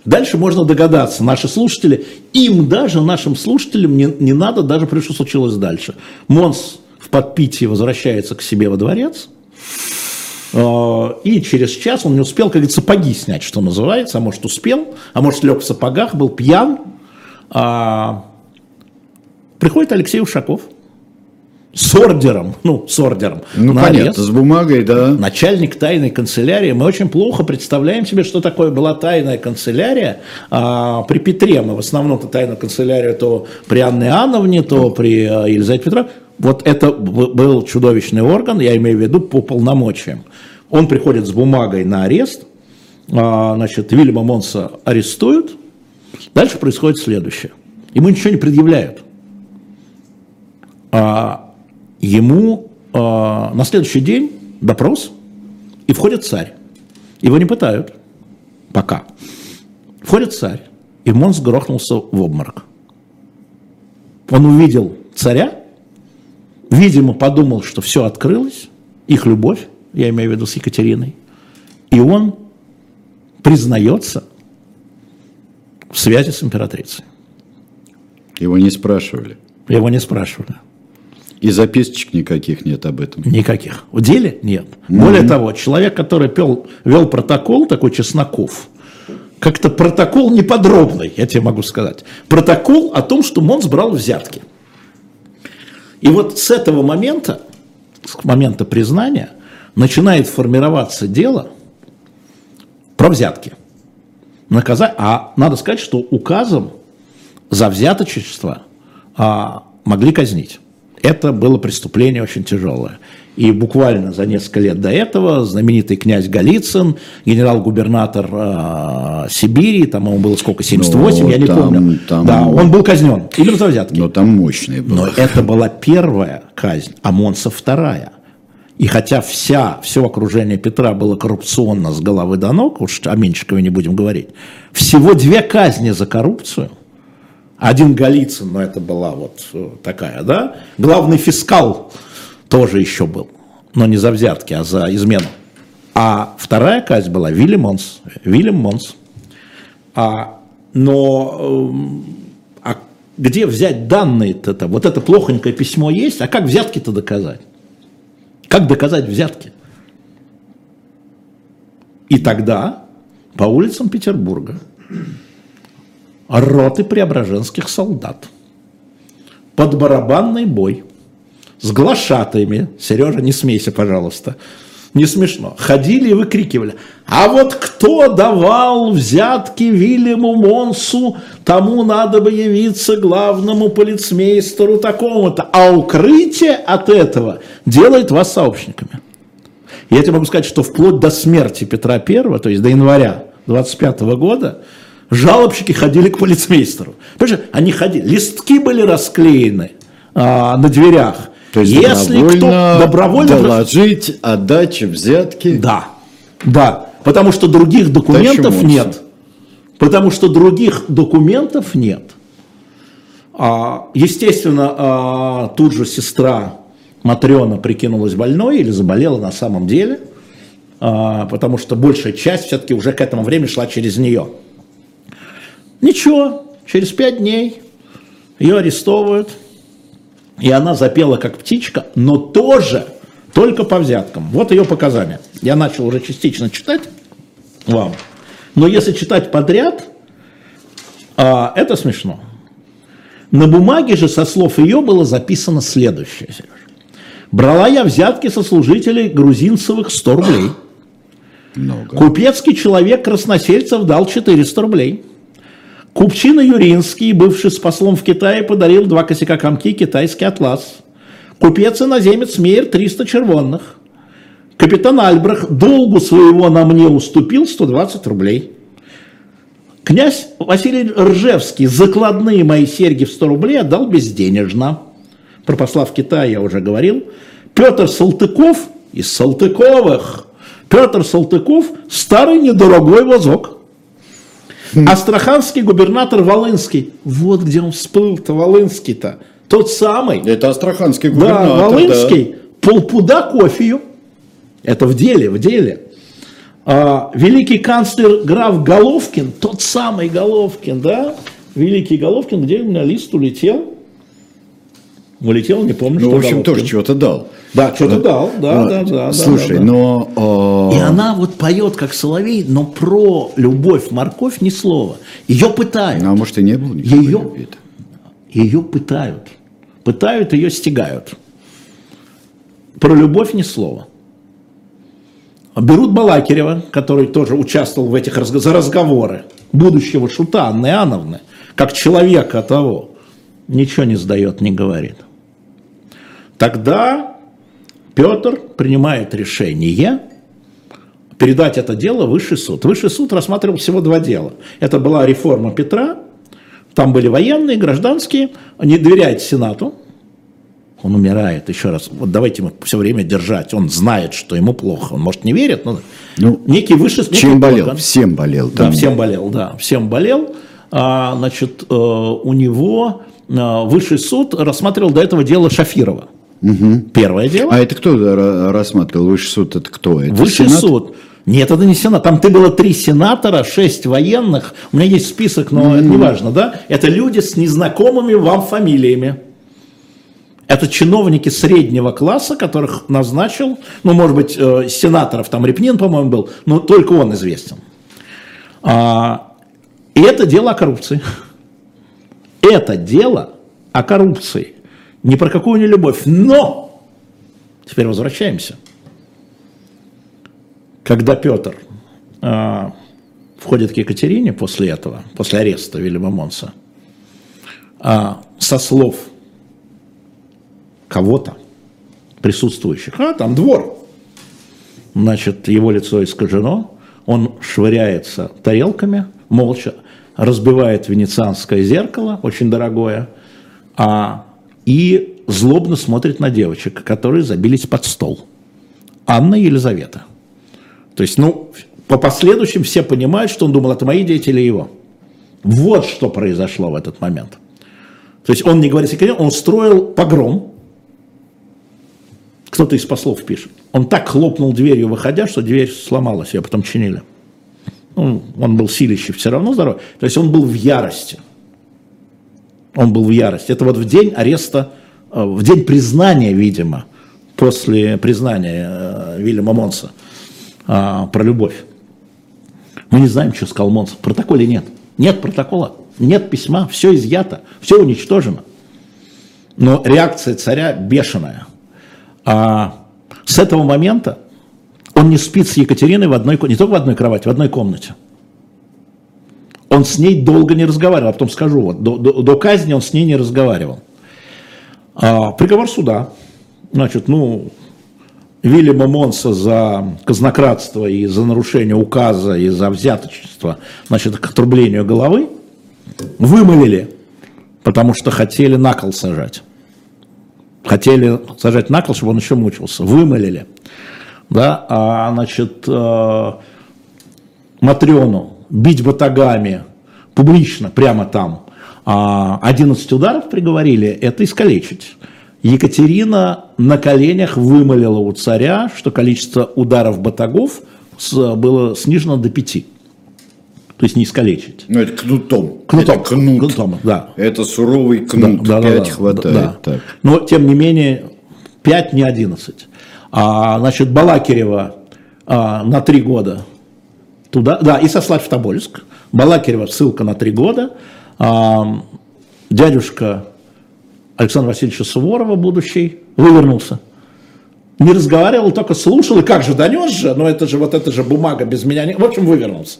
Дальше можно догадаться, наши слушатели, им даже, нашим слушателям не, не надо даже, что случилось дальше. Монс в подпитии возвращается к себе во дворец, э, и через час он не успел, как говорится, сапоги снять, что называется, а может успел, а может лег в сапогах, был пьян. А, приходит Алексей Ушаков – с ордером, ну, с ордером.
Ну, на понятно, арест. с бумагой, да.
Начальник тайной канцелярии. Мы очень плохо представляем себе, что такое была тайная канцелярия. А, при Петре мы в основном-то тайную канцелярию то при Анне Иоанновне, то при а, Елизавете Петровне. Вот это был чудовищный орган, я имею в виду по полномочиям. Он приходит с бумагой на арест, а, значит, Вильяма Монса арестуют, дальше происходит следующее. Ему ничего не предъявляют. А, ему э, на следующий день допрос, и входит царь. Его не пытают. Пока. Входит царь, и Монс грохнулся в обморок. Он увидел царя, видимо, подумал, что все открылось, их любовь, я имею в виду с Екатериной, и он признается в связи с императрицей.
Его не спрашивали.
Его не спрашивали.
И записочек никаких нет об этом?
Никаких. В деле нет. Mm-hmm. Более того, человек, который пел, вел протокол, такой Чесноков, как-то протокол неподробный, я тебе могу сказать. Протокол о том, что Монс брал взятки. И вот с этого момента, с момента признания, начинает формироваться дело про взятки. Наказать, а надо сказать, что указом за взяточество а, могли казнить. Это было преступление очень тяжелое. И буквально за несколько лет до этого знаменитый князь Голицын, генерал-губернатор э, Сибири, там ему было сколько, 78, ну, я не там, помню. Там, да, он был казнен. Именно за взятки.
Но там мощный был.
Но это была первая казнь, а Монса вторая. И хотя вся, все окружение Петра было коррупционно с головы до ног, уж о Меньшикове не будем говорить, всего две казни за коррупцию – один Голицын, но это была вот э, такая, да. Главный фискал тоже еще был, но не за взятки, а за измену. А вторая казнь была Вильям Монс. Вильям Монс. А, но эм, а где взять данные-то? -то? Вот это плохонькое письмо есть, а как взятки-то доказать? Как доказать взятки? И тогда по улицам Петербурга роты преображенских солдат. Под барабанный бой с глашатаями, Сережа, не смейся, пожалуйста, не смешно, ходили и выкрикивали, а вот кто давал взятки Вильяму Монсу, тому надо бы явиться главному полицмейстеру такому-то, а укрытие от этого делает вас сообщниками. Я тебе могу сказать, что вплоть до смерти Петра I, то есть до января 25 года, жалобщики ходили к полицмейстеру. Понимаешь, они ходили, листки были расклеены а, на дверях.
То есть Если добровольно, кто добровольно доложить о даче взятки.
Да, да, потому что других документов нет. Потому что других документов нет. А, естественно, а, тут же сестра Матрена прикинулась больной или заболела на самом деле. а, потому что большая часть все-таки уже к этому времени шла через нее. Ничего, через пять дней ее арестовывают, и она запела как птичка, но тоже только по взяткам. Вот ее показания. Я начал уже частично читать вам. Но если читать подряд, а, это смешно. На бумаге же со слов ее было записано следующее, Сереж. Брала я взятки со служителей грузинцевых 100 рублей.
Много.
Купецкий человек Красносельцев дал 400 рублей. Купчина Юринский, бывший с послом в Китае, подарил два косяка комки китайский атлас. Купец иноземец Мейер 300 червонных. Капитан Альбрах долгу своего на мне уступил 120 рублей. Князь Василий Ржевский закладные мои серьги в 100 рублей отдал безденежно. Про посла в Китае я уже говорил. Петр Салтыков из Салтыковых. Петр Салтыков старый недорогой возок. Астраханский губернатор Волынский. Вот где он всплыл-то, Волынский-то. Тот самый.
Это астраханский
Да,
губернатор.
Волынский. Полпуда кофею. Это в деле, в деле. А, великий канцлер граф Головкин, тот самый Головкин, да? Великий Головкин, где у меня лист улетел? Улетел, не помню,
Ну,
что
в общем, тоже чего-то дал.
Да, что-то дал, да,
А,
да, да, да.
Слушай,
да, да.
но... а,
И она вот поет как соловей, но про любовь, морковь ни слова. Ее пытают.
А может и не было никакой
Ее-
любви
Ее пытают. Пытают, ее стягают. Про любовь ни слова. Берут Балакирева, который тоже участвовал в этих разго- за разговоры, будущего шута Анны Иоанновны, как человека того, ничего не сдает, не говорит. Тогда Петр принимает решение передать это дело в Высший суд. Высший суд рассматривал всего два дела. Это была реформа Петра, там были военные, гражданские, не доверяет Сенату, он умирает, еще раз, вот давайте мы все время держать, он знает, что ему плохо, он может не верит, но
Ну,
некий высший...
Чем
некий
болел?
орган.
Всем болел.
Да,
там.
всем болел, да, всем болел. А, значит, э, у него э, высший суд рассматривал до этого дело Шафирова. Первое дело.
А это кто ра- рассматривал? Высший суд это кто? Это
Высший
Сенат?
суд. Нет, это не сенат. Там ты было три сенатора, шесть военных. У меня есть список, но это не важно, да? Это люди с незнакомыми вам фамилиями. Это чиновники среднего класса, которых назначил, ну, может быть, э, сенаторов, там Репнин, по-моему, был, но только он известен. А, и это дело о коррупции. Это дело о коррупции. Ни про какую не любовь. Но, теперь возвращаемся. Когда Петр а, входит к Екатерине после этого, после ареста Вильяма Монса, а, со слов кого-то, присутствующих, а там двор, значит, его лицо искажено, он швыряется тарелками, молча, разбивает венецианское зеркало, очень дорогое, а, и злобно смотрит на девочек, которые забились под стол. Анна и Елизавета. То есть, ну, по последующим все понимают, что он думал, это мои дети или его. Вот что произошло в этот момент. То есть он не говорит секрет, он устроил погром. Кто-то из послов пишет. Он так хлопнул дверью, выходя, что дверь сломалась, ее потом чинили. Ну, он был силищий, все равно здоровый. То есть он был в ярости. Он был в ярости. Это вот в день ареста, э, в день признания, видимо, после признания э, Вильяма Монса а, про любовь. Мы не знаем, что сказал Монс. В протоколе нет. Нет протокола, нет письма, все изъято, все уничтожено. Но реакция царя бешеная. А с этого момента он не спит с Екатериной в одной, не только в одной кровати, в одной комнате. Он с ней долго не разговаривал, а потом скажу, вот, до, до- до казни он с ней не разговаривал. А, приговор суда. Значит, ну, Вильяма Монса за казнократство и за нарушение указа и за взяточество, значит, к отрублению головы, вымолили, потому что хотели на кол сажать. Хотели сажать на кол, чтобы он еще мучился. Вымолили. Да, а, значит, э, Матрёну бить батагами публично, прямо там, а 11 ударов приговорили, это искалечить. Екатерина на коленях вымолила у царя, что количество ударов батагов было снижено до пяти. То есть не искалечить.
Ну, это кнутом.
Кнутом.
Это кнут.
Кнутом, да.
Это суровый кнут.
Да, да,
Пять
да,
хватает.
да.
Так.
Но, тем не менее, 5, не 11. А, значит, Балакирева а, на 3 года туда, да, и сослать в Тобольск. Балакирева ссылка на 3 года. А, дядюшка Александра Васильевича Суворова, будущий, вывернулся. Не разговаривал, только слушал, и как же донес же, но это же вот эта же бумага без меня, не... в общем, вывернулся.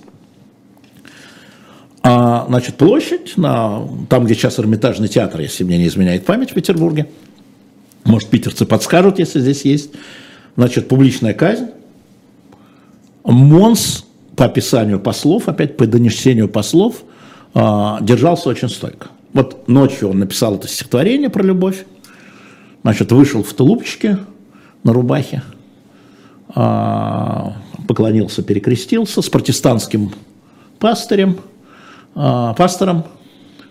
А, значит, площадь, на, там, где сейчас Эрмитажный театр, если мне не изменяет память, в Петербурге. Может, питерцы подскажут, если здесь есть. Значит, публичная казнь. Монс, по описанию послов, опять по донесению послов, а, держался очень стойко. Вот ночью он написал это стихотворение про любовь. Значит, вышел в тулупчике на рубахе, а, поклонился, перекрестился с протестантским пастырем, а, пастором,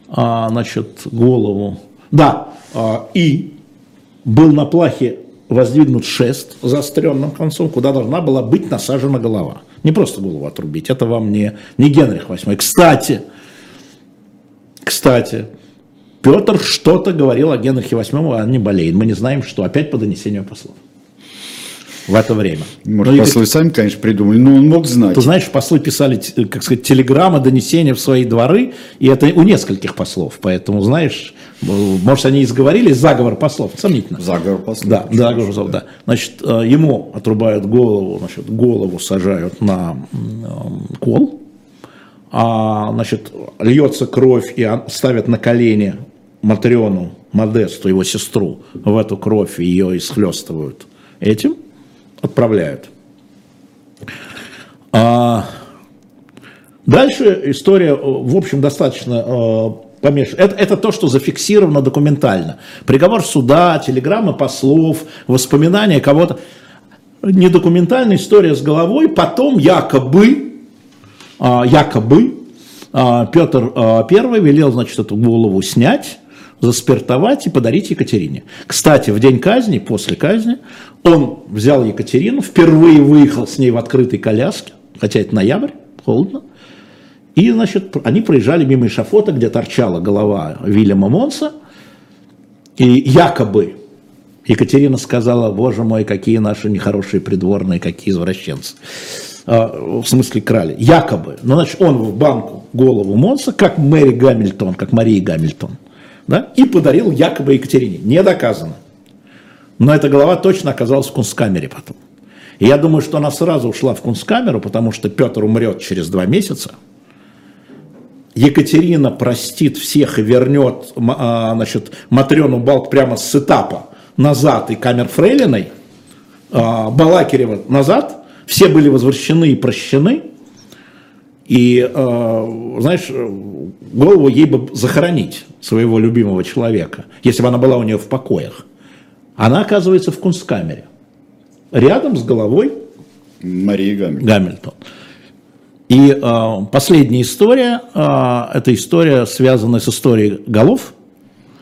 значит, голову. Да, и был на плахе воздвигнут шест заостренным концом, куда должна была быть насажена голова. Не просто голову отрубить, это вам не, не Генрих VIII. Кстати, кстати, Петр что-то говорил о Генрихе VIII, а не болеет. Мы не знаем, что опять по донесению послов в это время.
Может,
и
послы сами, конечно, придумали, но он мог знать.
ты знаешь, послы писали, как сказать, телеграммы, донесения в свои дворы, и это у нескольких послов. Поэтому, знаешь, может, они и сговорились, заговор послов, сомнительно.
Заговор послов.
Да, заговор послов, да. Значит, э, ему отрубают голову, значит, голову сажают на кол, а, значит, льется кровь и ставят на колени Матриону, Модесту, его сестру, в эту кровь ее исхлестывают этим, отправляют. А, дальше история, в общем, достаточно э, помешана. Это, это то, что зафиксировано документально. Приговор суда, телеграммы послов, воспоминания кого-то. Недокументальная история с головой. Потом якобы, а, якобы а, Петр а, I велел, значит, эту голову снять, заспиртовать и подарить Екатерине. Кстати, в день казни, после казни, он взял Екатерину, впервые выехал с ней в открытой коляске, хотя это ноябрь, холодно, и, значит, они проезжали мимо эшафота, где торчала голова Вильяма Монса, и якобы Екатерина сказала, боже мой, какие наши нехорошие придворные, какие извращенцы. А, В смысле крали. Якобы. Ну, значит, он в банку голову Монса, как Мэри Гамильтон, как Мария Гамильтон, да, и подарил якобы Екатерине. Не доказано. Но эта голова точно оказалась в кунсткамере потом. И я думаю, что она сразу ушла в кунсткамеру, потому что Петр умрет через два месяца. Екатерина простит всех и вернет а, значит, Матрёну Балк прямо с этапа назад и камер Фрейлиной, а, Балакирева назад, все были возвращены и прощены, и, э, знаешь, э, голову ей бы захоронить своего любимого человека, если бы она была у нее в покоях. Она оказывается в кунсткамере, рядом с головой
Мария Гамиль.
Гамильтон. И э, последняя история, э, это история, связанная с историей голов.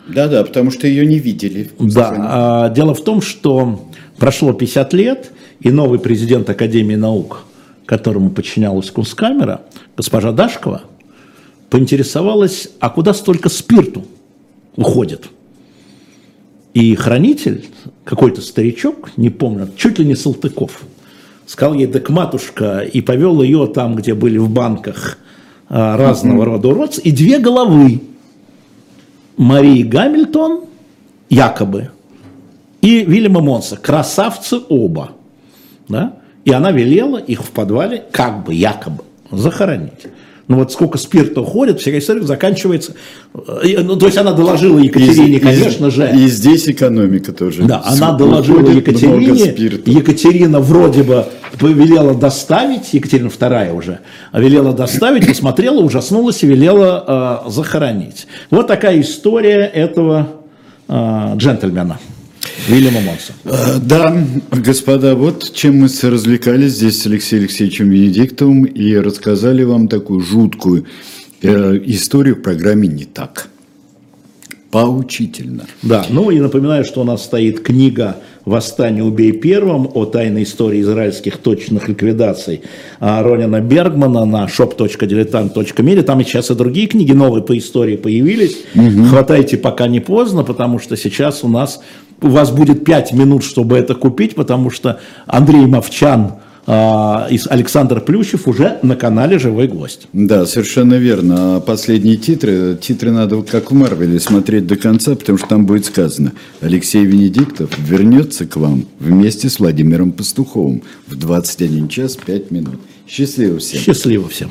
Да-да, потому что ее не видели.
Да, а, дело в том, что прошло 50 лет, и новый президент Академии наук, которому подчинялась Кунсткамера, госпожа Дашкова, поинтересовалась, а куда столько спирту уходит? И хранитель, какой-то старичок, не помню, чуть ли не Салтыков, сказал ей, так матушка, и повел ее там, где были в банках а, разного рода уродцы, и две головы Марии Гамильтон, якобы, и Вильяма Монса, красавцы оба. Да? И она велела их в подвале, как бы, якобы, захоронить. Ну вот сколько спирта уходит, вся история заканчивается. э, Ну, то есть она доложила Екатерине,
И- и-
конечно же.
И здесь экономика тоже.
Да, она доложила Екатерине. Екатерина вроде бы велела доставить, Екатерина вторая уже, велела доставить, посмотрела, ужаснулась и велела э, захоронить. Вот такая история этого э, джентльмена, Вильяма Монса.
А, Да, господа, вот чем мы развлекались здесь с Алексеем Алексеевичем Венедиктовым и рассказали вам такую жуткую э, историю в программе «Не так». Поучительно.
Да, ну и напоминаю, что у нас стоит книга «Восстание убей первым» о тайной истории израильских точных ликвидаций Ронина Бергмана на shop.diletant.media. Там и сейчас и другие книги новые по истории появились. Хватайте, пока не поздно, потому что сейчас у нас, у вас будет 5 минут, чтобы это купить, потому что Андрей Мовчан а, и Александр Плющев уже на канале «Живой гость».
Да, совершенно верно. А последние титры, титры надо как в Марвеле смотреть до конца, потому что там будет сказано, Алексей Венедиктов вернется к вам вместе с Владимиром Пастуховым в 21 час 5 минут. Счастливо всем.
Счастливо всем.